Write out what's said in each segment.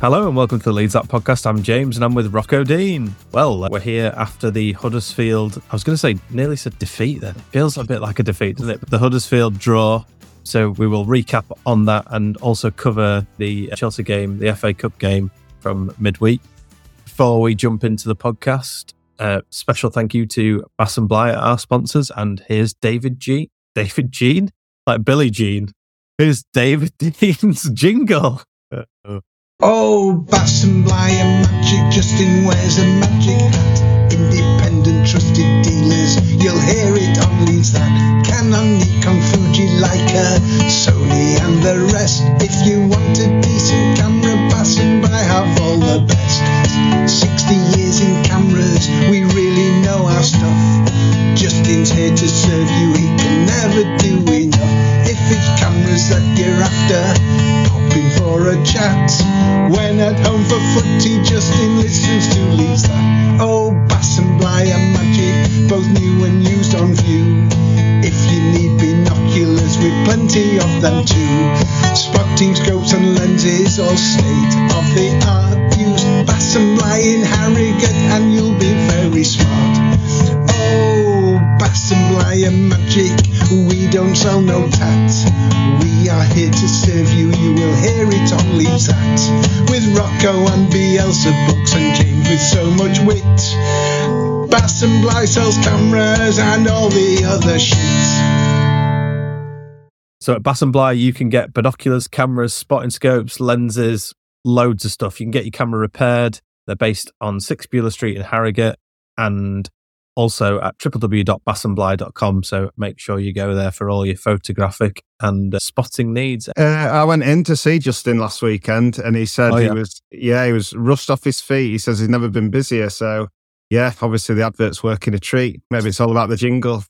Hello and welcome to the Leeds Up podcast. I'm James and I'm with Rocco Dean. Well, we're here after the Huddersfield, I was going to say nearly said defeat then. Feels a bit like a defeat, doesn't it? The Huddersfield draw. So we will recap on that and also cover the Chelsea game, the FA Cup game from midweek. Before we jump into the podcast, uh, special thank you to Bass and Bligh, our sponsors. And here's David G. David Jean? Like Billy Jean. Here's David Dean's jingle. Uh-oh. Oh, Bass and Bligh and Magic, Justin wears a magic hat. Independent, trusted dealers, you'll hear it on Leeds that Canon, Nikon, Fuji, Leica, Sony and the rest. If you want a decent camera, Bass and Bligh have all the best. 60 years in cameras, we really know our stuff. Justin's here to serve you, he can never do enough. If it's cameras that you're after, pop in for a chat. When at home for footy, Justin listens to that. Oh, Bass and Bligh and Magic, both new and used on view. If you need binoculars, we've plenty of them too. Spotting scopes and lenses, all state of the art views. Bass and Bligh in Harrogate, and you'll be very smart. Bass and and Magic, we don't sell no tats. We are here to serve you, you will hear it on Leeds That. With Rocco and Bielsa books and James with so much wit. Bass and Bligh sells cameras and all the other shit. So at Bass and Bligh, you can get binoculars, cameras, spotting scopes, lenses, loads of stuff. You can get your camera repaired. They're based on 6 Beulah Street in Harrogate and also at www.bassandbligh.com. So make sure you go there for all your photographic and uh, spotting needs. Uh, I went in to see Justin last weekend, and he said Oh, he was yeah he was rushed off his feet. He says he's never been busier. So yeah, obviously the advert's working a treat. Maybe it's all about the jingle.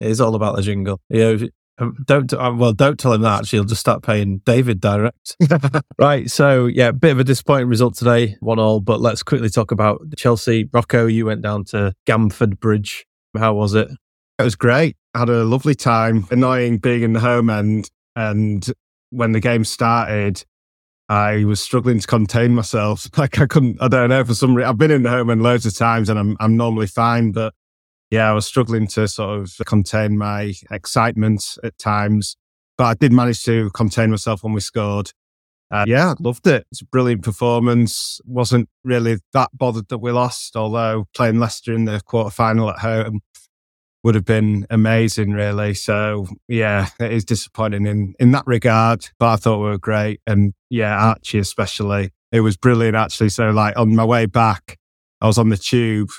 It is all about the jingle. Yeah. Um, Don't uh, well. Don't tell him that. Actually, he'll just start paying David direct. right. So yeah, bit of a disappointing result today, one all. But let's quickly talk about Chelsea. Rocco, you went down to Stamford Bridge. How was it? It was great. I had a lovely time. Annoying being in the home end, and when the game started, I was struggling to contain myself. Like I couldn't. I don't know for some reason. I've been in the home end loads of times, and I'm I'm normally fine, but yeah, I was struggling to sort of contain my excitement at times. But I did manage to contain myself when we scored. Uh, yeah, I loved it. It's a brilliant performance. Wasn't really that bothered that we lost, although playing Leicester in the quarter final at home would have been amazing, really. So yeah, it is disappointing in in that regard. But I thought we were great, and yeah, Archie especially. It was brilliant, actually. So like on my way back, I was on the tube,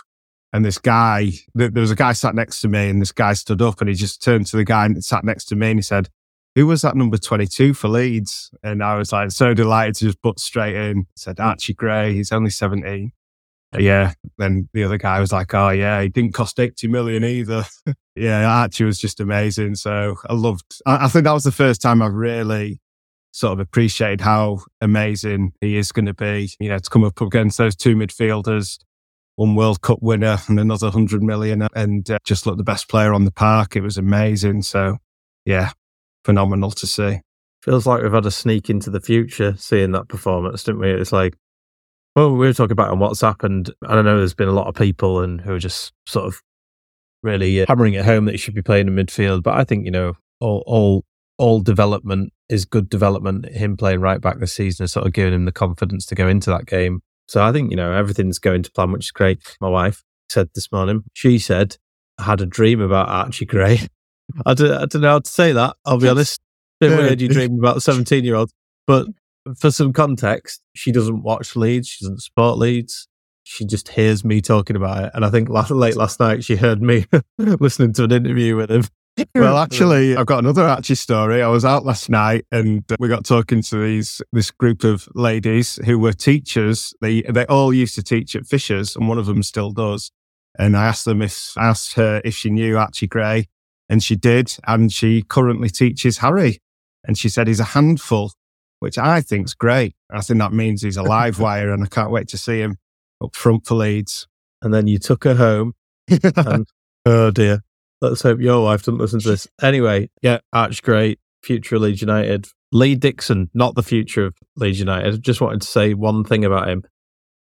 and this guy, th- there was a guy sat next to me, and this guy stood up, and he just turned to the guy and sat next to me, and he said. Who was that number 22 for Leeds? And I was like so delighted to just put straight in. Said hmm. Archie Gray, he's only 17. Yeah. Then the other guy was like, oh, yeah, he didn't cost 80 million either. yeah, Archie was just amazing. So I loved, I, I think that was the first time I really sort of appreciated how amazing he is going to be. You know, to come up against those two midfielders, one World Cup winner and another 100 million, and uh, just look the best player on the park. It was amazing. So, yeah, phenomenal to see. Feels like we've had a sneak into the future seeing that performance, didn't we? It's like, well, we were talking about on WhatsApp, and I don't know, there's been a lot of people and who are just sort of really uh, hammering it home that he should be playing in midfield. But I think you know all all all development is good development. Him playing right back this season has sort of given him the confidence to go into that game. So I think you know everything's going to plan, which is great. My wife said this morning. She said I had a dream about Archie Gray. I don't, I don't know how to say that. I'll be honest. Bit weird you dream about a 17 year old. But for some context, she doesn't watch Leeds. She doesn't support Leeds. She just hears me talking about it. And I think late last night, she heard me listening to an interview with him. Well, actually, I've got another Archie story. I was out last night and uh, we got talking to these this group of ladies who were teachers. They they all used to teach at Fishers, and one of them still does. And I asked them if I asked her if she knew Archie Gray, and she did. And she currently teaches Harry, and she said he's a handful, which I think's great. I think that means he's a live wire, and I can't wait to see him up front for Leeds. And then you took her home. and, oh dear. Let's hope your wife doesn't listen to this. Anyway, yeah, Archie Gray. future Leeds United. Lee Dixon, not the future of Leeds United. Just wanted to say one thing about him.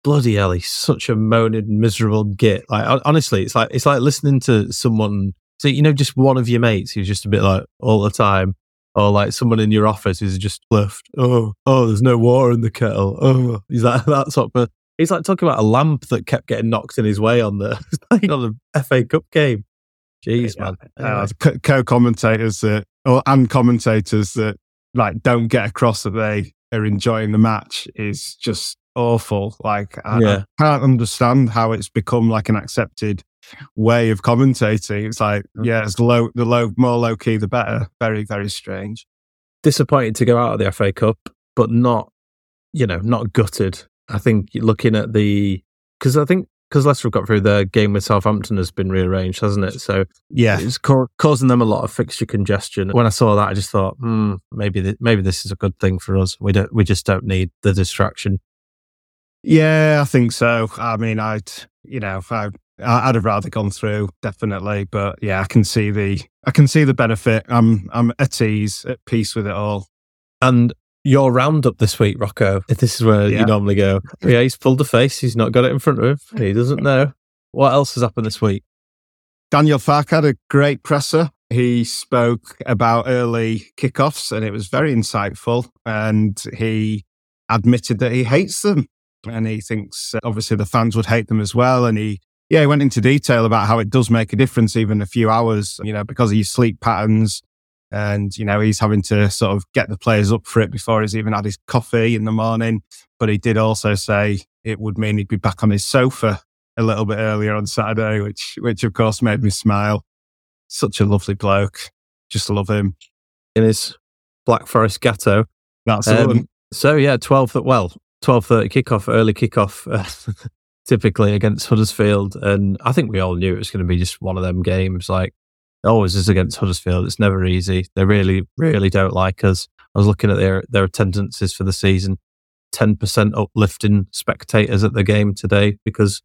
Bloody hell, he's such a moaning, miserable git. Like honestly, it's like it's like listening to someone. So you know, just one of your mates who's just a bit like all the time, or like someone in your office who's just left. Oh, oh, there's no water in the kettle. Oh, he's that that sort of. He's like talking about a lamp that kept getting knocked in his way on the on the FA Cup game. Jeez, man. Uh, co-commentators that, or and commentators that like don't get across that they are enjoying the match is just awful. Like, I, Yeah. I can't understand how it's become like an accepted way of commentating. It's like, yeah, it's low, the low, more low key, the better. Very, very strange. disappointed to go out of the FA Cup, but not, you know, not gutted. I think looking at the because I think because Leicester have got through their game with Southampton has been rearranged, hasn't it? So Yeah. it's ca- causing them a lot of fixture congestion. When I saw that, I just thought, hmm, maybe th- maybe this is a good thing for us. We don't we just don't need the distraction. Yeah, I think so. I mean, I'd, you know, I, I'd have rather gone through definitely, but yeah, I can see the, I can see the benefit. I'm, I'm at ease, at peace with it all. And your roundup this week, Rocco, if this is where Yeah. you normally go. Yeah, he's pulled a face. He's not got it in front of him. He doesn't know. What else has happened this week? Daniel Farke had a great presser. He spoke about early kickoffs and it was very insightful. And he admitted that he hates them. And he thinks uh, obviously the fans would hate them as well. And he, yeah, he went into detail about how it does make a difference, even a few hours, you know, because of your sleep patterns. And, you know, he's having to sort of get the players up for it before he's even had his coffee in the morning. But he did also say it would mean he'd be back on his sofa a little bit earlier on Saturday, which which of course made me smile. Such a lovely bloke. Just love him. In his Black Forest Gateau. That's Um, one. So yeah, twelve. Well, twelve thirty kickoff, early kickoff, uh, typically against Huddersfield, and I think we all knew it was going to be just one of them games. Like always is against Huddersfield. It's never easy. They really, really don't like us. I was looking at their their attendances for the season. Ten percent uplift in spectators at the game today because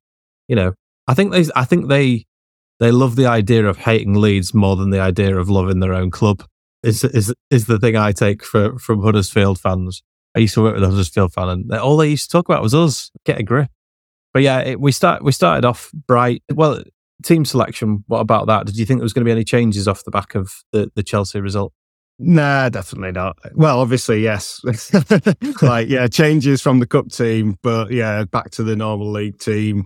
you know I think they I think they they love the idea of hating Leeds more than the idea of loving their own club. Is is is the thing I take for, from Huddersfield fans. I used to work with a Huddersfield fan, and all they used to talk about was us. Get a grip. But yeah, it, we start we started off bright. Well, team selection. What about that? Did you think there was going to be any changes off the back of the, the Chelsea result? Nah, definitely not. Well, obviously, yes. like, yeah, changes from the cup team, but yeah, back to the normal league team.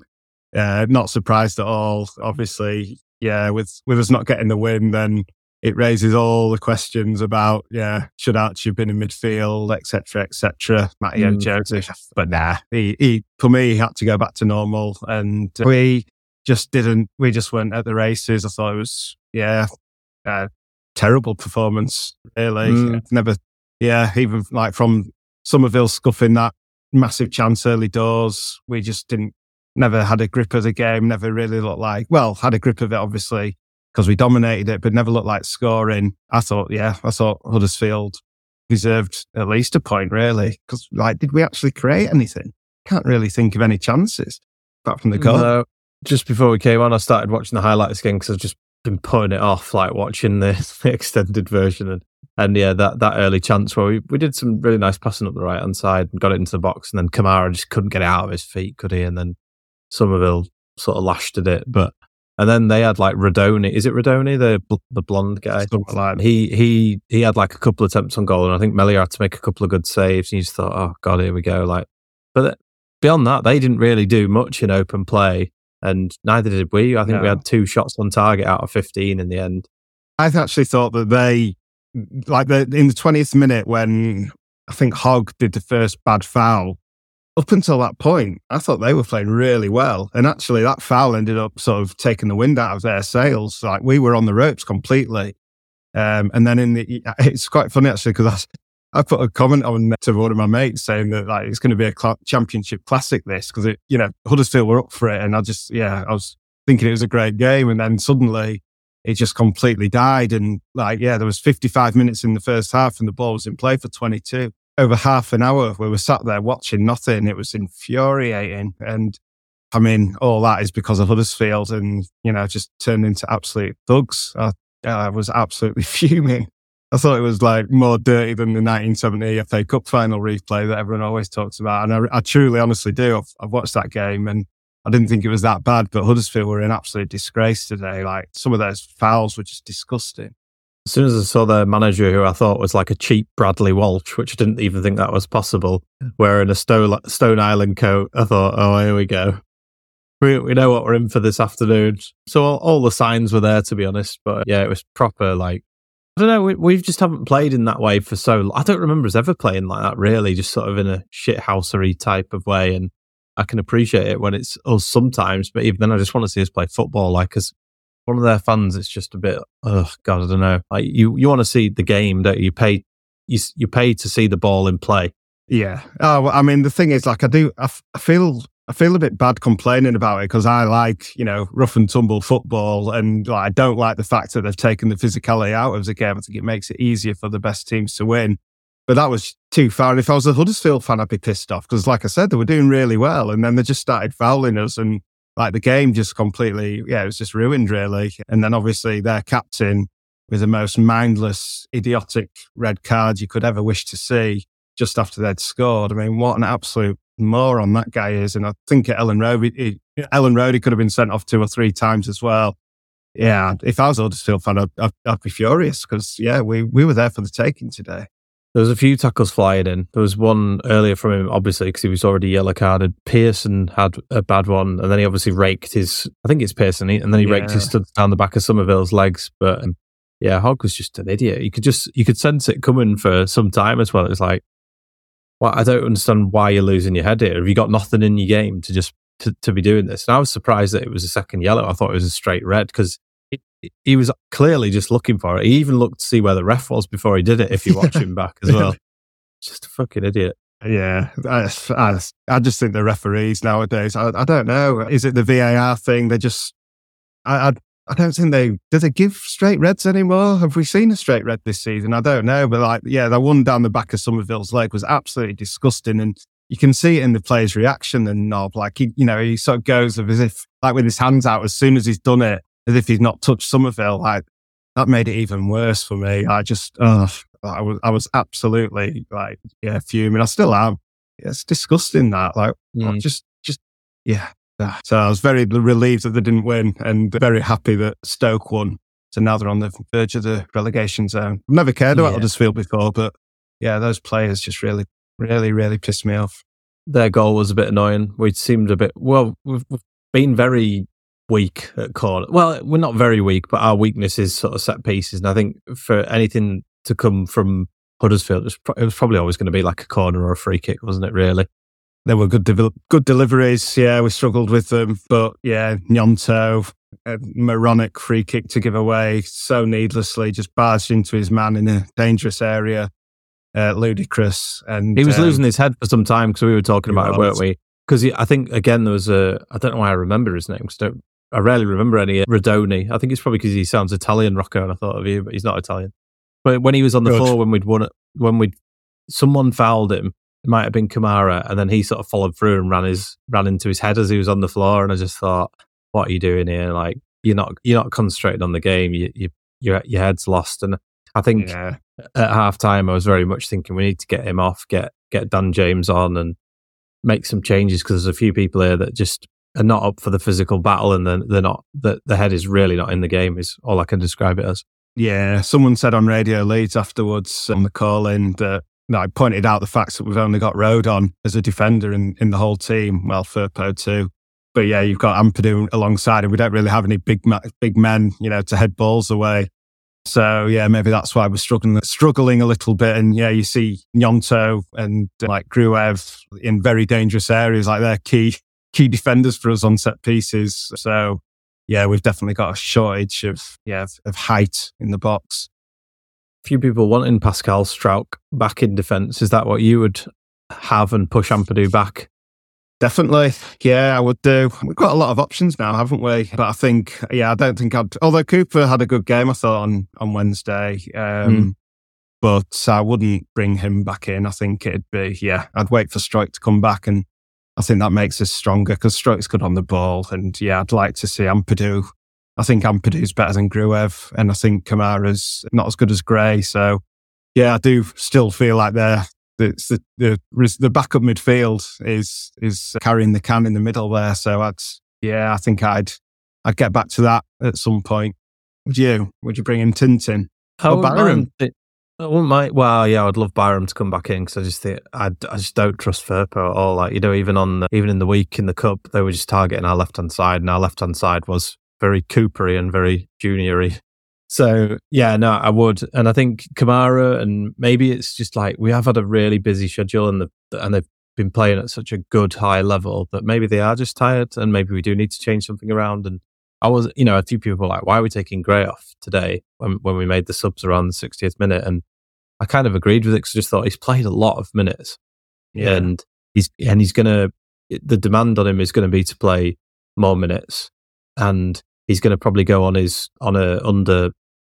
Uh, not surprised at all. Obviously, yeah, with with us not getting the win, then it raises all the questions about yeah, should Archie have been in midfield, etc., etc. Mateo Mm. Joseph, but nah, he, he for me he had to go back to normal, and we just didn't. We just went at the races. I thought it was yeah, uh, terrible performance. Really, Mm. Never. Yeah, even like from Summerville scuffing that massive chance early doors, we just didn't. Never had a grip of the game. Never really looked like. Well, had a grip of it obviously because we dominated it, but never looked like scoring. I thought, yeah, I thought Huddersfield deserved at least a point, really. Because, like, did we actually create anything? Can't really think of any chances apart from the goal. No. Just before we came on, I started watching the highlights again because I've just been putting it off, like watching the, the extended version. And, and yeah, that, that early chance where we, we did some really nice passing up the right hand side and got it into the box. And then Kamara just couldn't get it out of his feet, could he? And then Summerville sort of lashed at it. But And then they had like Radoni. Is it Radoni, the the blonde guy? Like he he he had like a couple of attempts on goal, and I think Meslier had to make a couple of good saves. And you just thought, oh god, here we go. Like, but uh, beyond that, they didn't really do much in open play, and neither did we. I think No. we had two shots on target out of fifteen in the end. I actually thought that they, like the, in the 20th minute when I think Hogg did the first bad foul, up until that point, I thought they were playing really well. And actually, that foul ended up sort of taking the wind out of their sails. Like we were on the ropes completely. Um, and then in the, it's quite funny actually because I, put a comment on to one of my mates saying that like it's going to be a cl- championship classic this because it, you know, Huddersfield were up for it. And I just, yeah, I was thinking it was a great game. And then suddenly, it just completely died. And like, yeah, there was 55 minutes in the first half and the ball was in play for 22. Over half an hour, we were sat there watching nothing. It was infuriating. And I mean, all that is because of Huddersfield and, you know, just turned into absolute thugs. I, I was absolutely fuming. I thought it was like more dirty than the 1970 FA Cup final replay that everyone always talks about. And I, I truly, honestly do. I've, I've watched that game and I didn't think it was that bad, but Huddersfield were in absolute disgrace today. Like some of those fouls were just disgusting. As soon as I saw their manager, who I thought was like a cheap Bradley Walsh, which I didn't even think that was possible, wearing a Stone, Stone Island coat, I thought, oh, here we go. We, we know what we're in for this afternoon. So all, all the signs were there, to be honest. But yeah, it was proper, like, I don't know, we, we just haven't played in that way for so long. I don't remember us ever playing like that, really, just sort of in a shithousery type of way. And I can appreciate it when it's us sometimes, but even then, I just want to see us play football. Like, as one of their fans, it's just a bit, oh god, I don't know. Like you, you want to see the game, don't you? You pay, you you pay to see the ball in play. Yeah. Oh, I mean, the thing is, like, I do, I, f- I feel, I feel a bit bad complaining about it because I like, you know, rough and tumble football, and like, I don't like the fact that they've taken the physicality out of the game. I think it makes it easier for the best teams to win. But that was too far. And if I was a Huddersfield fan, I'd be pissed off because, like I said, they were doing really well, and then they just started fouling us, and like the game just completely, yeah, it was just ruined, really. And then obviously their captain with the most mindless, idiotic red card you could ever wish to see just after they'd scored. I mean, what an absolute moron that guy is. And I think at Elland Road, he, Elland Road, he could have been sent off two or three times as well. Yeah, if I was a Huddersfield fan, I'd, I'd, I'd be furious because, yeah, we, we were there for the taking today. There was a few tackles flying in. There was one earlier from him, obviously, because he was already yellow carded. Pearson had a bad one, and then he obviously raked his. I think it's Pearson, and then he raked his Yeah. studs down the back of Summerville's legs. But um, yeah, Hogg was just an idiot. You could just you could sense it coming for some time as well. It was like, well, I don't understand why you're losing your head here. Have you got nothing in your game to just to, to be doing this? And I was surprised that it was a second yellow. I thought it was a straight red because he was clearly just looking for it. He even looked to see where the ref was before he did it. If you watch him back as well, just a fucking idiot. Yeah, I, I, I just think the referees nowadays, I, I don't know. Is it the VAR thing? They just, I, I, I don't think they, do they give straight reds anymore? Have we seen a straight red this season? I don't know. But like, yeah, the one down the back of Summerville's leg was absolutely disgusting. And you can see it in the player's reaction and Knob. Like, he, you know, he sort of goes as if, like with his hands out as soon as he's done it, as if he's not touched Summerville. Like, that made it even worse for me. I just, oh, I was, I was absolutely like, yeah, fuming. I still am. It's disgusting that, like, Mm. just, just, yeah. So I was very relieved that they didn't win and very happy that Stoke won. So now they're on the verge of the relegation zone. I've never cared about Yeah. Huddersfield before, but yeah, those players just really, really, really pissed me off. Their goal was a bit annoying. We seemed a bit well. We've, we've been very weak at corner. Well, we're not very weak, but our weakness is sort of set pieces. And I think for anything to come from Huddersfield, it was, pro- it was probably always going to be like a corner or a free kick, wasn't it? Really? There were good, good deliveries. Yeah, we struggled with them, but yeah, Gnonto, a moronic free kick to give away so needlessly, just barged into his man in a dangerous area. Uh, ludicrous, and He was um, losing his head for some time because we were talking about it, weren't we? Because I think again there was a I don't know why I remember his name because I, don't- I rarely remember any Radoni. I think it's probably because he sounds Italian, Rocco, and I thought of you, but he's not Italian. But when he was on the Good. floor when we'd won it, when we'd someone fouled him, it might have been Kamara, and then he sort of followed through and ran his ran into his head as he was on the floor, and I just thought, what are you doing here? Like you're not you're not concentrating on the game. You you your your head's lost, and I think Yeah, at halftime, I was very much thinking we need to get him off, get get Dan James on, and make some changes because there's a few people here that just are not up for the physical battle and they're, they're not, the, the head is really not in the game, is all I can describe it as. Yeah, someone said on Radio Leeds afterwards on the call in that, that I pointed out the fact that we've only got Rodon as a defender in, in the whole team. Well, Firpo too. But yeah, you've got Ampadu alongside, and we don't really have any big big men, you know, to head balls away. So yeah, maybe that's why we're struggling struggling a little bit. And yeah, you see Gnonto and uh, like Gruev in very dangerous areas, like they're key key defenders for us on set pieces. So yeah, we've definitely got a shortage of yeah of height in the box. Few people wanting Pascal Struijk back in defence. Is that what you would have and push Ampadu back? Definitely. Yeah, I would do. We've got a lot of options now, haven't we? But I think, yeah, I don't think I'd, although Cooper had a good game, I thought, on, on Wednesday. Um, mm. But I wouldn't bring him back in. I think it'd be, yeah, I'd wait for Struijk to come back. And I think that makes us stronger because Struijk's good on the ball. And yeah, I'd like to see Ampadu. I think Ampadu's better than Gruev. And I think Kamara's not as good as Gray. So yeah, I do still feel like they're the, the the the backup midfield is is carrying the can in the middle there. So I'd yeah, I think I'd I'd get back to that at some point. Would you? Would you bring in Tintin or Byram? I wouldn't mind. Well, yeah, I'd love Byram to come back in because I just think I, I just don't trust Firpo at all. Like you know, even on the, even in the week in the cup, they were just targeting our left hand side, and our left hand side was very Coopery and very juniory. So yeah, no, I would, and I think Kamara, and maybe it's just like we have had a really busy schedule, and the, and they've been playing at such a good high level that maybe they are just tired, and maybe we do need to change something around. And I was, you know, a few people were like, "Why are we taking Gray off today?" When when we made the subs around the 60th minute, and I kind of agreed with it because I just thought he's played a lot of minutes, yeah. and he's and he's gonna the demand on him is going to be to play more minutes, and he's going to probably go on his on a under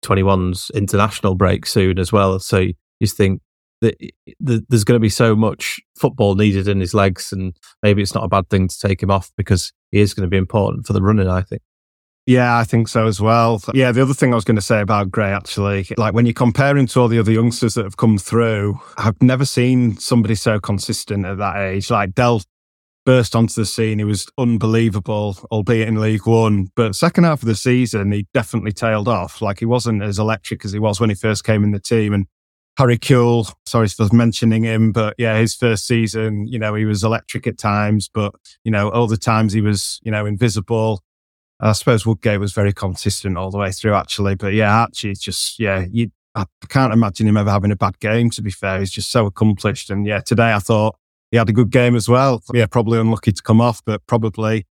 21's international break soon as well. So you just think that there's going to be so much football needed in his legs, and maybe it's not a bad thing to take him off because he is going to be important for the running. I think. Yeah, I think so as well. Yeah, the other thing I was going to say about Gray, actually, like when you compare him to all the other youngsters that have come through, I've never seen somebody so consistent at that age. Like Dell burst onto the scene. He was unbelievable, albeit in League One. But second half of the season, he definitely tailed off. Like he wasn't as electric as he was when he first came in the team. And Harry Kewell, sorry for mentioning him, but yeah, his first season, you know, he was electric at times, but you know, all the times he was, you know, invisible. I suppose Woodgate was very consistent all the way through, actually. But yeah, Archie, just yeah, you. I can't imagine him ever having a bad game. To be fair, he's just so accomplished. And yeah, today I thought he had a good game as well. Yeah, probably unlucky to come off, but probably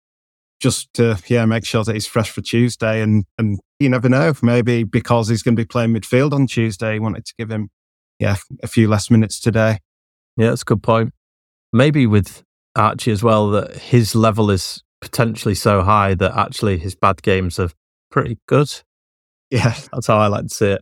just to yeah make sure that he's fresh for Tuesday. And and you never know, maybe because he's going to be playing midfield on Tuesday, he wanted to give him yeah a few less minutes today. Yeah, that's a good point. Maybe with Archie as well, that his level is potentially so high that actually his bad games are pretty good. Yeah, that's how I like to see it.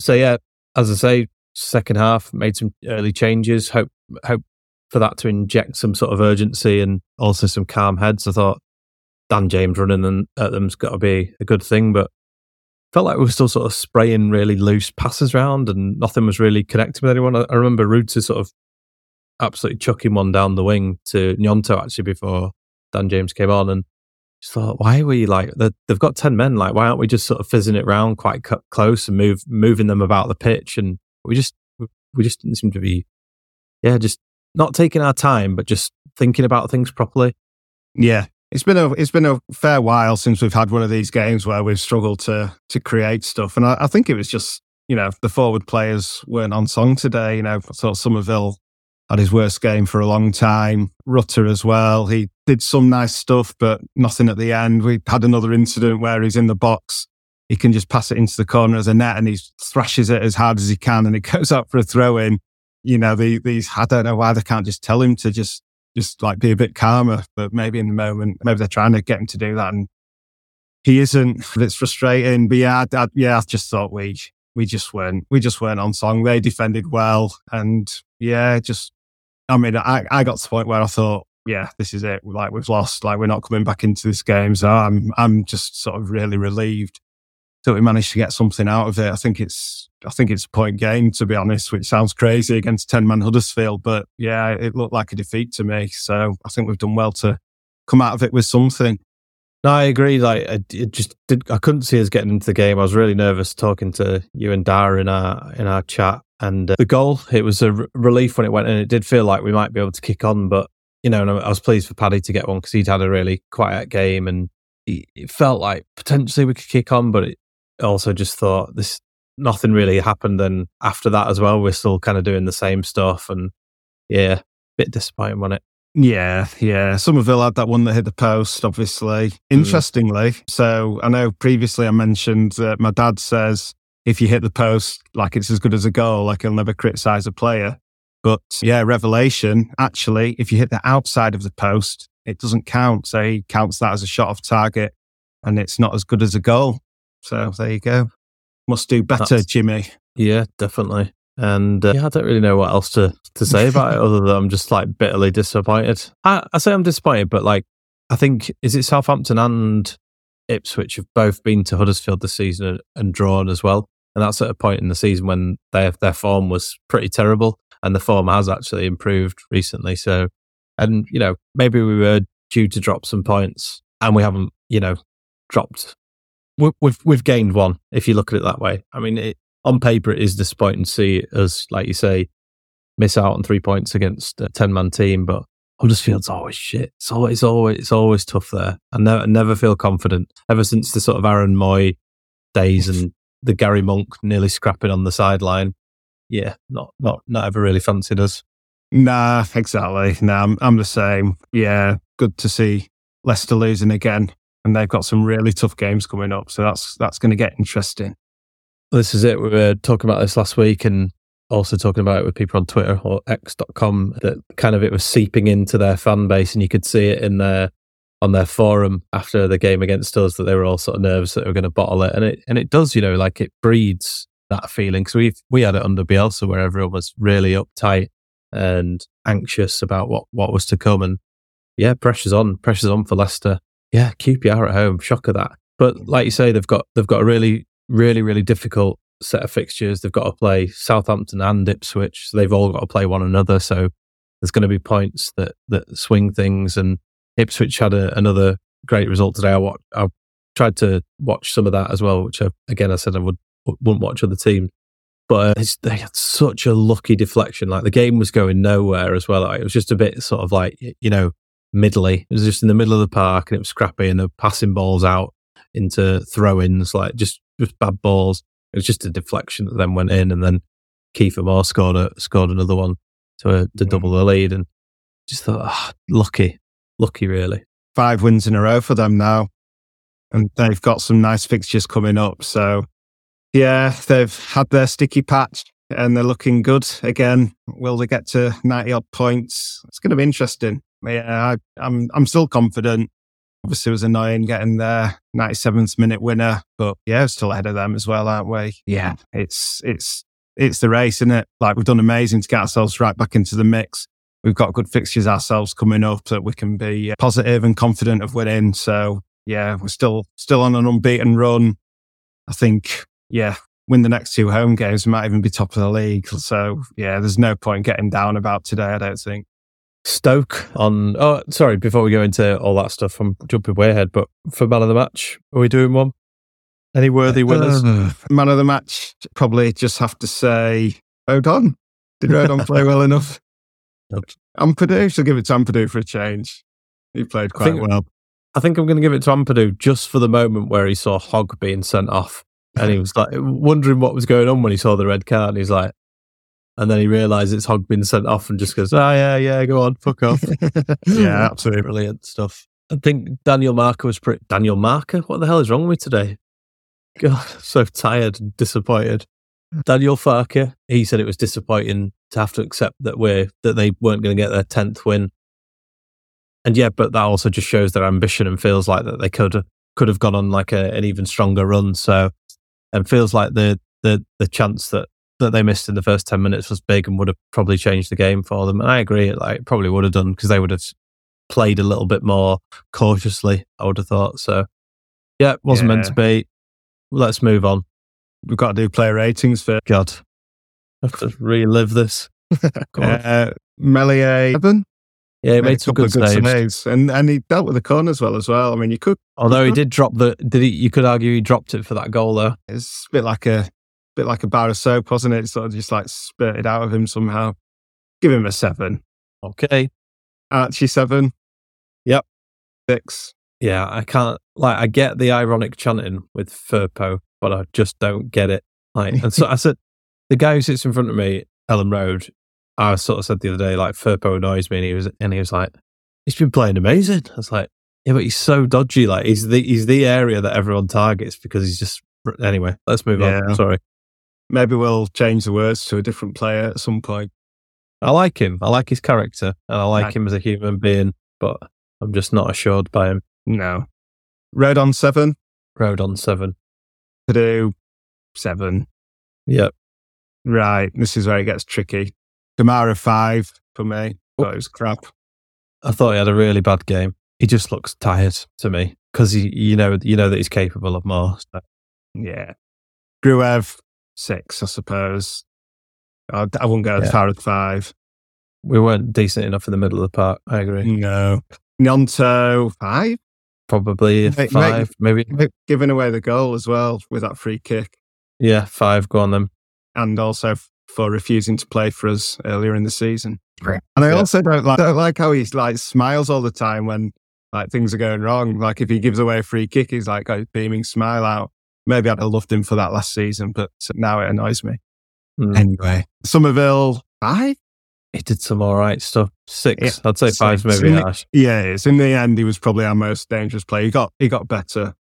So yeah, as I say, second half made some early changes. Hope hope for that to inject some sort of urgency and also some calm heads. I thought Dan James running at them's got to be a good thing, but felt like we were still sort of spraying really loose passes around and nothing was really connecting with anyone. I, I remember Ruud sort of absolutely chucking one down the wing to Gnonto actually before Dan James came on and just thought, why are we like they've got ten men? Like, why aren't we just sort of fizzing it around quite close and move moving them about the pitch? And we just we just didn't seem to be, yeah, just not taking our time, but just thinking about things properly. Yeah, it's been a it's been a fair while since we've had one of these games where we've struggled to to create stuff, and I, I think it was just you know the forward players weren't on song today. You know, I thought Summerville had his worst game for a long time. Rutter as well. He did some nice stuff, but nothing at the end. We had another incident where he's in the box. He can just pass it into the corner as a net and he thrashes it as hard as he can and it goes out for a throw in. You know, the, these, I don't know why they can't just tell him to just, just like be a bit calmer, but maybe in the moment, maybe they're trying to get him to do that. And he isn't. It's frustrating. But yeah, I, I, yeah, I just thought we, we just weren't, we just weren't on song. They defended well. And yeah, just I mean, I, I got to the point where I thought, yeah, this is it. Like we've lost. Like we're not coming back into this game. So I'm I'm just sort of really relieved that we managed to get something out of it. I think it's I think it's a point game to be honest, which sounds crazy against ten man Huddersfield, but yeah, it looked like a defeat to me. So I think we've done well to come out of it with something. No, I agree. Like, it just did. I couldn't see us getting into the game. I was really nervous talking to you and Dara in our in our chat and uh, the goal, it was a r- relief when it went and It did feel like we might be able to kick on, but you know, and I was pleased for Paddy to get one because he'd had a really quiet game, and it felt like potentially we could kick on, but it also just thought this nothing really happened. And after that as well, we're still kind of doing the same stuff, and yeah, a bit disappointing, wasn't it? Yeah, yeah. Summerville had that one that hit the post, obviously. Mm. Interestingly, mm. so I know previously I mentioned that my dad says if you hit the post, like it's as good as a goal, like he'll never criticize a player. But yeah, revelation, actually, if you hit the outside of the post, it doesn't count. So he counts that as a shot off target and it's not as good as a goal. So there you go. Must do better, That's, Jimmy. Yeah, definitely. And uh, yeah, I don't really know what else to, to say about it other than I'm just like bitterly disappointed. I, I say I'm disappointed, but like, I think, is it Southampton and Ipswich have both been to Huddersfield this season and, and drawn as well? And that's at a point in the season when their their form was pretty terrible, and the form has actually improved recently. So, and you know, maybe we were due to drop some points, and we haven't, you know, dropped. We've we've gained one if you look at it that way. I mean, it, on paper, it is disappointing to see us, like you say, miss out on three points against a ten man team, but Huddersfield's always shit. It's always, always, it's always tough there. I never, never feel confident ever since the sort of Aaron Mooy days and the Gary Monk nearly scrapping on the sideline. Yeah, not not not ever really fancied us. Nah, exactly. Nah, I'm, I'm the same. Yeah, good to see Leicester losing again, and they've got some really tough games coming up. So that's that's going to get interesting. This is it. We were talking about this last week, and also talking about it with people on Twitter or X.com. That kind of it was seeping into their fan base, and you could see it in their on their forum after the game against us that they were all sort of nervous that they were going to bottle it, and it and it does, you know, like it breeds that feeling because we we had it under Bielsa where everyone was really uptight and anxious about what what was to come, and yeah, pressure's on, pressure's on for Leicester. Yeah, QPR at home, shock of that. But like you say, they've got they've got a really really really difficult set of fixtures. They've got to play Southampton and Ipswich, so they've all got to play one another. So there's going to be points that that swing things and Ipswich had a, another great result today. I, watched, I tried to watch some of that as well, which I, again I said I would wouldn't watch other teams. But uh, they had such a lucky deflection. Like the game was going nowhere as well. Like, it was just a bit sort of like you know middly. It was just in the middle of the park and it was scrappy, and the passing balls out into throw-ins, like just just bad balls. It was just a deflection that then went in, and then Kiefer Moore scored a, scored another one to uh, to mm. double the lead, and just thought, oh, lucky, lucky, really. Five wins in a row for them now. And they've got some nice fixtures coming up. So, yeah, they've had their sticky patch and they're looking good again. Will they get to 90 odd points? It's going to be interesting. Yeah, I, I'm, I'm still confident. Obviously, it was annoying getting their 97th minute winner, but yeah, we're still ahead of them as well, aren't we? Yeah, it's, it's, it's the race, isn't it? Like we've done amazing to get ourselves right back into the mix we've got good fixtures ourselves coming up that we can be uh, positive and confident of winning. So yeah, we're still still on an unbeaten run. I think yeah, win the next two home games, we might even be top of the league. So yeah, there's no point getting down about today. I don't think. Stoke on. Oh, sorry. Before we go into all that stuff, I'm jumping way ahead. But for man of the match, are we doing one? Any worthy winners? Uh, man of the match, probably just have to say Rodon. Did Rodon play well enough? Ampadu, should give it to Ampadu for a change. He played quite well. I think I'm going to give it to Ampadu just for the moment where he saw Hogg being sent off, and he was like wondering what was going on when he saw the red card. And he's like, and then he realised it's Hogg being sent off, and just goes, "Ah, yeah, yeah, go on, fuck off." yeah, absolutely. brilliant stuff. I think Daniel Marker was pretty. Daniel Marker, what the hell is wrong with me today? God, so tired and disappointed. Daniel Farke, he said it was disappointing to have to accept that we're that they weren't going to get their tenth win. And yeah, but that also just shows their ambition and feels like that they could have could have gone on like a, an even stronger run. So, and feels like the the the chance that that they missed in the first ten minutes was big and would have probably changed the game for them. And I agree, like it probably would have done because they would have played a little bit more cautiously. I would have thought so. Yeah, it wasn't meant to be. Let's move on. We've got to do player ratings for God, I have to relive this. Uh, Meslier. Seven. yeah, he Made made some couple good saves. saves. and and he dealt with the corners well as well. I mean, you could Although he did drop the, did he? You could argue he dropped it for that goal though. it's a bit like a bit like a bar of soap, wasn't it? Sort of just like spurted out of him somehow. Give him a seven. Okay, Archie seven. Yep. Six. yeah, I can't like. I get the ironic chanting with Firpo, but I just don't get it. Like, and so I said, the guy who sits in front of me, Elland Road, I sort of said the other day, like Firpo annoys me, and he was, and he was like, he's been playing amazing. I was like, yeah, but he's so dodgy. Like, he's the he's the area that everyone targets because he's just. Anyway, let's move Yeah. on. Sorry. Maybe we'll change the words to a different player at some point. I like him. I like his character, and I like Right. him as a human being, but I'm just not assured by him. No. Rodon seven. Rodon seven. To do seven. Yep. Right. This is where it gets tricky. Kamara five for me. Oh. Thought it was crap. I thought he had a really bad game. He just looks tired to me because you know, you know that he's capable of more. So. Yeah. Gruev six, I suppose. I, I wouldn't go as Yeah. far as five. We weren't decent enough in the middle of the park. I agree. No. Gnonto five. Probably mate, five, maybe. Giving away the goal as well with that free kick. Yeah, five. Go on then. And also f- for refusing to play for us earlier in the season. And I Yeah. also don't like don't like how he like smiles all the time when like things are going wrong. Like if he gives away a free kick, he's like got a beaming smile out. Maybe I'd have loved him for that last season, but now it annoys me. Mm. Anyway, Summerville five. He did some all right stuff. Six. Yeah, I'd say six. five's maybe the- harsh. Yeah, it is. in the end, he was probably our most dangerous player. He got he got better.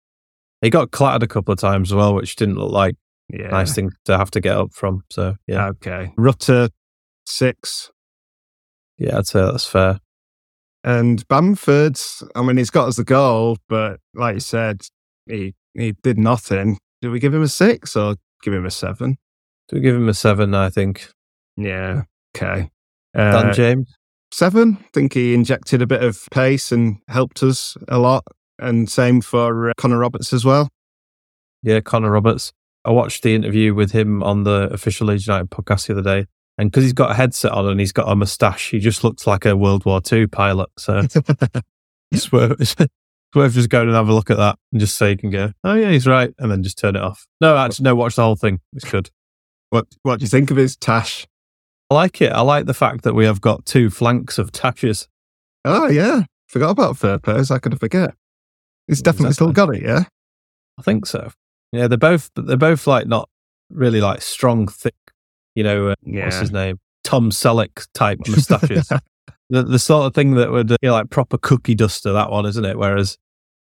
He got clattered a couple of times as well, which didn't look like Yeah, nice thing to have to get up from. So yeah, Okay, Rutter six. yeah, I'd say that's fair. And Bamford, I mean, he's got us the goal, but like you said, he he did nothing. Did we give him a six or give him a seven? Do we give him a seven? I think. Yeah. Okay. Dan Uh, James. seven. I think he injected a bit of pace and helped us a lot. And same for uh, Connor Roberts as well. Yeah, Connor Roberts. I watched the interview with him on the official Leeds United podcast the other day. And because he's got a headset on and he's got a moustache, he just looks like a World War II pilot. So it's worth, it's worth just going and have a look at that and just say you can go, oh, yeah, he's right. And then just turn it off. No, actually, no, watch the whole thing. It's good. What What do you think of his Tash? I like it. I like the fact that we have got two flanks of Tashes. Oh yeah, forgot about Furpers. I could have forget. He's definitely still got it. Yeah. I think so. Yeah, they're both, they're both like not really like strong, thick, you know, uh, Yeah. what's his name? Tom Selleck type moustaches. the, the sort of thing that would, uh, you know, like proper cookie duster, that one, isn't it? Whereas,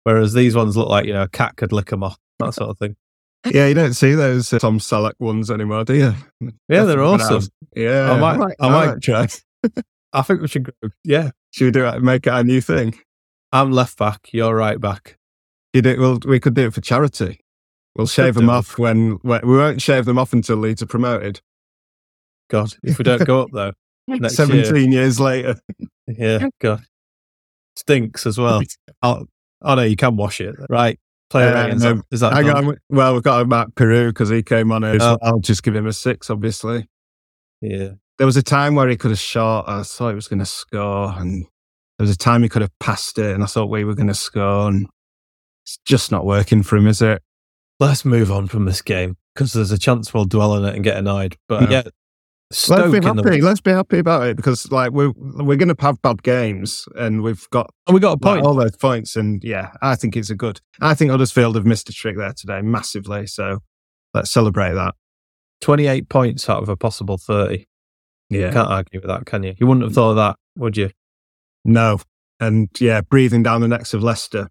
whereas these ones look like, you know, a cat could lick them off, that sort of thing. yeah, you don't see those uh, Tom Selleck ones anymore, do you? Yeah, they're awesome. out. Yeah, I might- I might- try. I think we should go. Yeah. Should we do it? Make it a new thing? I'm left back, you're right back. You do, well, we could do it for charity. We'll shave them off when, when we won't shave them off until Leeds are promoted. God, if we don't go up though, next year. Seventeen years later. Yeah, God. Stinks as well. Oh, oh no, you can wash it. Right. Player Uh, ratings. no, Is that Hang done? on. Well, we've got Matt Peru because he came on it. Oh. I'll just give him a six, obviously. Yeah. There was a time where he could have shot. I thought he was going to score, and there was a time he could have passed it, and I thought we were going to score, and it's just not working for him, is it? Let's move on from this game because there's a chance we'll dwell on it and get annoyed. But um, Yeah. yeah, Stoke Let's be in the- happy. Let's be happy about it because, like, we're we're going to have bad games, and we've got and we got a like, point. all those points. And yeah, I think it's a good. I think Huddersfield have missed a trick there today massively. So let's celebrate that. 28 points out of a possible 30. Yeah. Can't argue with that, can you? You wouldn't have thought of that, would you? No. And yeah, breathing down the necks of Leicester.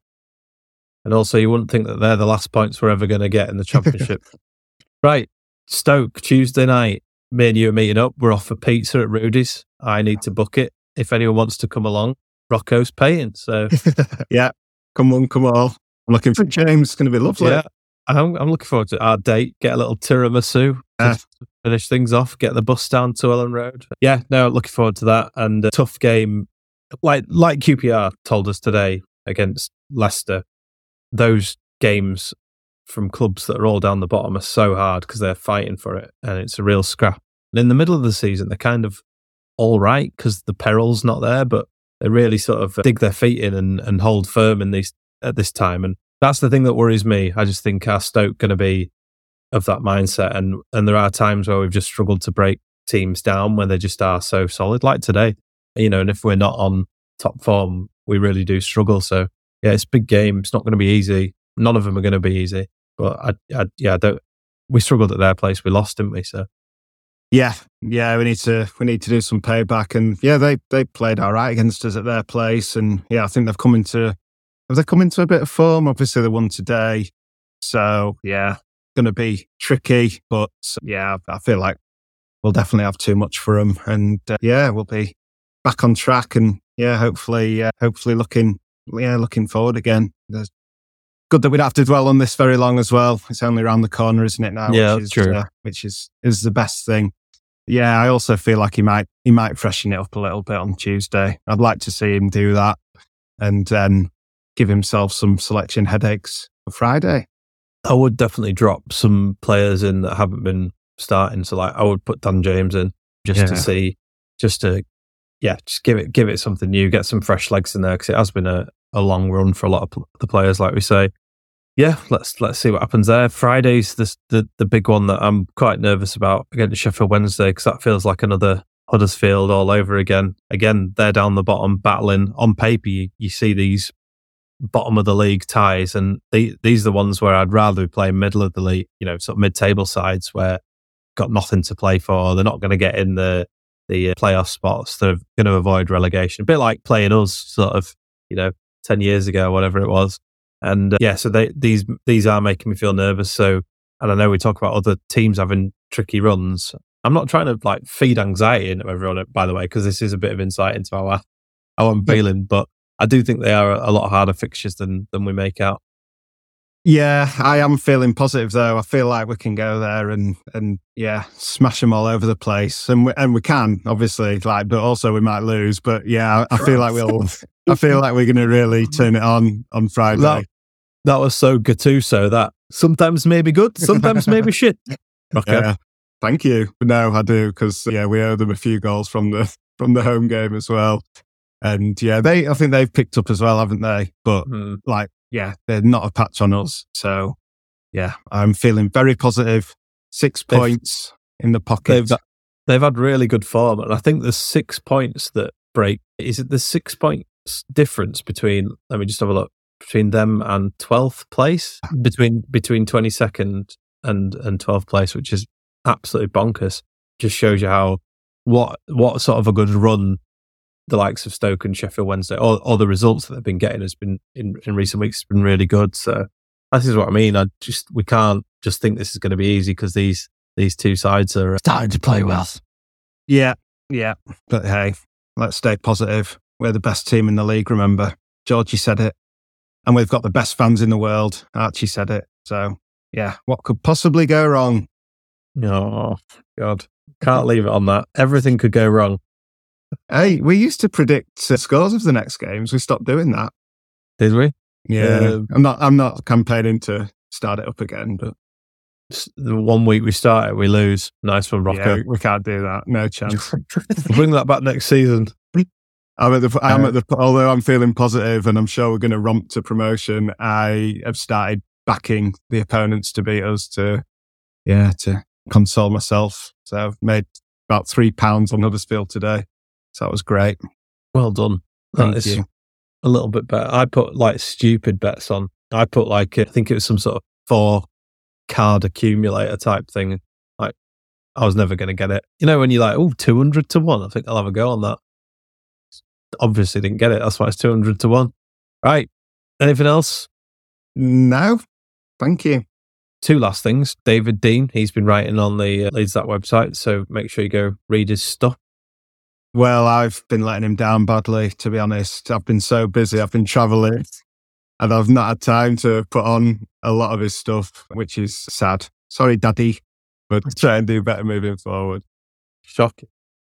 And also, you wouldn't think that they're the last points we're ever going to get in the championship. right. Stoke, Tuesday night. Me and you are meeting up. We're off for pizza at Rudy's. I need to book it. If anyone wants to come along, Rocco's paying. So, yeah. Come on, come on. I'm looking for James. It's going to be lovely. yeah, I'm, I'm looking forward to our date. Get a little tiramisu Yeah. to finish things off. Get the bus down to Elland Road. Yeah, no, looking forward to that. And a tough game, like like QPR told us today against Leicester. Those games from clubs that are all down the bottom are so hard because they're fighting for it, and it's a real scrap. And in the middle of the season, they're kind of all right because the peril's not there, but they really sort of uh, dig their feet in and, and hold firm in these at this time. And that's the thing that worries me. I just think our Stoke going to be of that mindset, and and there are times where we've just struggled to break teams down when they just are so solid, like today. You know, and if we're not on top form, we really do struggle. So yeah, it's a big game. It's not going to be easy. None of them are going to be easy. But I, I yeah, I don't. We struggled at their place. We lost, didn't we? So Yeah, yeah, we need to we need to do some payback, and yeah, they they played all right against us at their place, and yeah, I think they've come into have they come into a bit of form? Obviously, they won today, so yeah, going to be tricky, but yeah, I feel like we'll definitely have too much for them, and uh, yeah, we'll be back on track, and yeah, hopefully, uh, hopefully looking yeah looking forward again. There's, good that we don't have to dwell on this very long as well. It's only around the corner, isn't it now? Yeah, which is, true. Uh, which is is the best thing. Yeah, I also feel like he might he might freshen it up a little bit on Tuesday. I'd like to see him do that and then give himself some selection headaches for Friday. I would definitely drop some players in that haven't been starting. So like I would put Dan James in just to see, just to yeah, just give it give it something new, get some fresh legs in there because it has been a, a long run for a lot of pl- the players, like we say. Yeah, let's let's see what happens there. Friday's the the the big one that I'm quite nervous about against Sheffield Wednesday because that feels like another Huddersfield all over again. Again, they're down the bottom battling. On paper, you, you see these bottom of the league ties, and the, these are the ones where I'd rather be playing middle of the league, you know, sort of mid-table sides where got nothing to play for. They're not going to get in the the uh, playoff spots. that are going to avoid relegation. A bit like playing us, sort of, you know, ten years ago, whatever it was. And uh, yeah, so they, these these are making me feel nervous. So, and I know we talk about other teams having tricky runs. I'm not trying to like feed anxiety into everyone, by the way, because this is a bit of insight into how, I, how I'm feeling. But I do think they are a lot harder fixtures than than we make out. Yeah, I am feeling positive though. I feel like we can go there and and yeah, smash them all over the place, and we, and we can obviously like, but also we might lose. But yeah, I, I feel like we'll. I feel like we're going to really turn it on on Friday. That, that was so Gattuso that sometimes maybe good, sometimes maybe shit. Okay. Yeah, thank you. No, I do because yeah, we owe them a few goals from the from the home game as well, and yeah, they I think they've picked up as well, haven't they? But Hmm. like, yeah, they're not a patch on us. So yeah, I'm feeling very positive. 6 They've- points in the pocket. They've they've had really good form, and I think the six points that break. Is it the six points difference between? Let me just have a look between them and twelfth place between between twenty second and and twelfth place, which is absolutely bonkers. Just shows you how what what sort of a good run the likes of Stoke and Sheffield Wednesday, or, or the results that they've been getting has been in, in recent weeks has been really good. So this is what I mean. I just we can't just think this is going to be easy because these these two sides are uh, starting to play well. yeah, yeah. But hey, let's stay positive. We're the best team in the league, remember? Georgie said it. And we've got the best fans in the world. Archie said it. So yeah, what could possibly go wrong? Oh God, can't leave it on that. Everything could go wrong. Hey, we used to predict uh, scores of the next games. We stopped doing that. Did we? Yeah, Um, I'm not. I'm not campaigning to start it up again, but The one week we start it, we lose. Nice one, Rocco. yeah, we can't do that. No chance. Bring that back next season. I'm at the. I'm Uh, at the. Although I'm feeling positive, and I'm sure we're going to romp to promotion. I have started backing the opponents to beat us to, yeah, to console myself. So I've made about three pounds on Huddersfield today. So that was great. Well done. Thank That is you. a little bit better. I put like stupid bets on. I put like, I think it was some sort of four card accumulator type thing. Like, I was never going to get it. You know, when you're like, oh, 200 to 1, I think I'll have a go on that. Obviously didn't get it. That's why it's 200 to 1. Right. Anything else? No, thank you. Two last things. David Dean, he's been writing on the uh, Leeds That website. So make sure you go read his stuff. Well, I've been letting him down badly, to be honest. I've been so busy. I've been traveling and I've not had time to put on a lot of his stuff, which is sad. Sorry, Daddy, but try and do better moving forward. Shocking.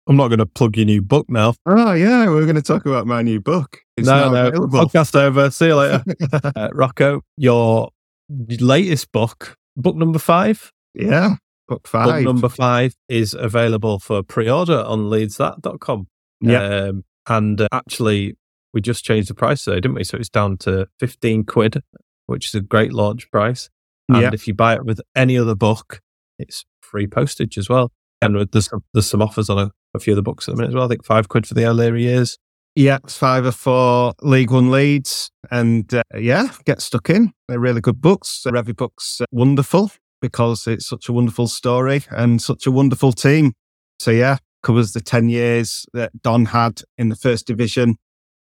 I'm not going to plug your new book now. Oh, yeah, we're going to talk about my new book. It's no, now no. available. Podcast over. See you later. uh, Rocco, your latest book, book number five. Yeah, book five. Book number five is available for pre-order on leedsthat.com. Yeah. Um, and uh, actually, we just changed the price today, didn't we? So it's down to 15 quid, which is a great launch price. And Yeah. if you buy it with any other book, it's free postage as well. And there's some, there's some offers on a, a few of the books at the minute as well. I think five quid for the O'Leary years. Yeah, it's five or four League One Leeds. And uh, yeah, get stuck in. They're really good books. Every book's uh, wonderful because it's such a wonderful story and such a wonderful team. So yeah, covers the 10 years that Don had in the first division.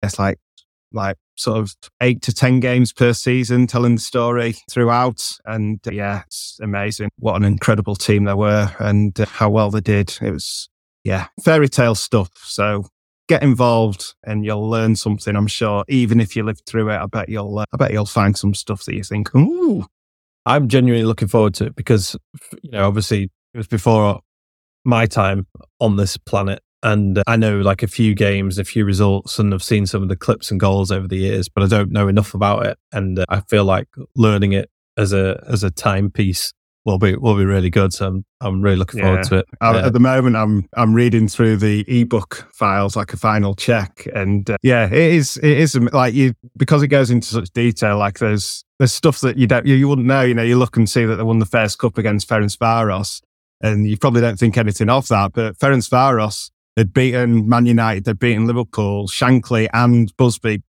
It's like, like sort of eight to 10 games per season telling the story throughout. And uh, yeah, it's amazing. What an incredible team they were and uh, how well they did. It was, yeah, fairy tale stuff. So get involved and you'll learn something. I'm sure. Even if you live through it, I bet you'll. Uh, I bet you'll find some stuff that you think, ooh, I'm genuinely looking forward to it because, you know, obviously it was before my time on this planet. And I know like a few games, a few results, and I've seen some of the clips and goals over the years, but I don't know enough about it. And I feel like learning it as a as a timepiece will be will be really good. So I'm I'm really looking forward to it. I- Uh, At the moment, I'm I'm reading through the ebook files like a final check, and uh, yeah, it is it is um, like you because it goes into such detail. Like there's there's stuff that you don't you, you wouldn't know. You know, you look and see that they won the first cup against Ferencvaros, and you probably don't think anything of that. But Ferencvaros had beaten Man United, they'd beaten Liverpool, Shankly, and Busby.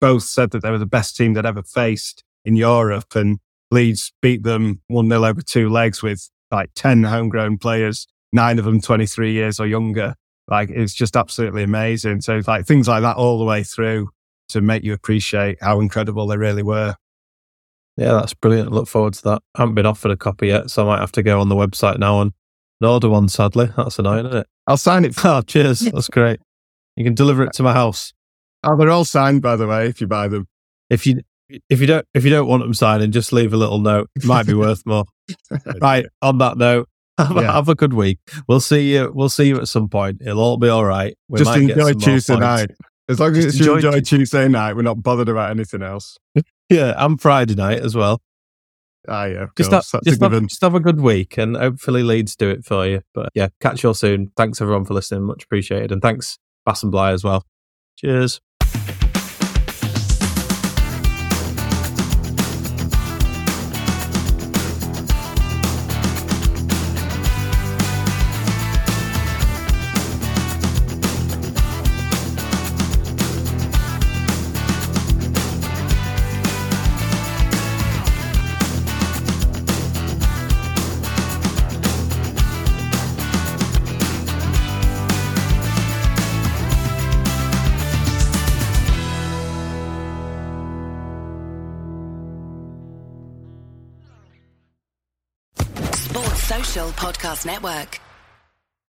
Both said that they were the best team they'd ever faced in Europe, and Leeds beat them 1 0 over two legs with like 10 homegrown players, nine of them 23 years or younger. Like it's just absolutely amazing. So, like things like that all the way through to make you appreciate how incredible they really were. yeah, that's brilliant. I look forward to that. I haven't been offered a copy yet, so I might have to go on the website now and order one. Sadly, that's annoying, isn't it? I'll sign it. Oh, cheers. That's great. You can deliver it to my house. Oh, they're all signed, by the way, if you buy them. if you if you don't if you don't want them signing, just leave a little note. It might be worth more. right. On that note, have, a- Yeah. have a good week. We'll see you. We'll see you at some point. It'll all be all right. We Just enjoy Tuesday night. As long as Just you enjoy enjoy Tuesday night, we're not bothered about anything else. Yeah, and Friday night as well. Ah, yeah. Just have, a just, have, just have a good week, and hopefully Leeds do it for you. But yeah, catch you all soon. Thanks everyone for listening. Much appreciated, and thanks Bass and Bligh as well. Cheers. Network.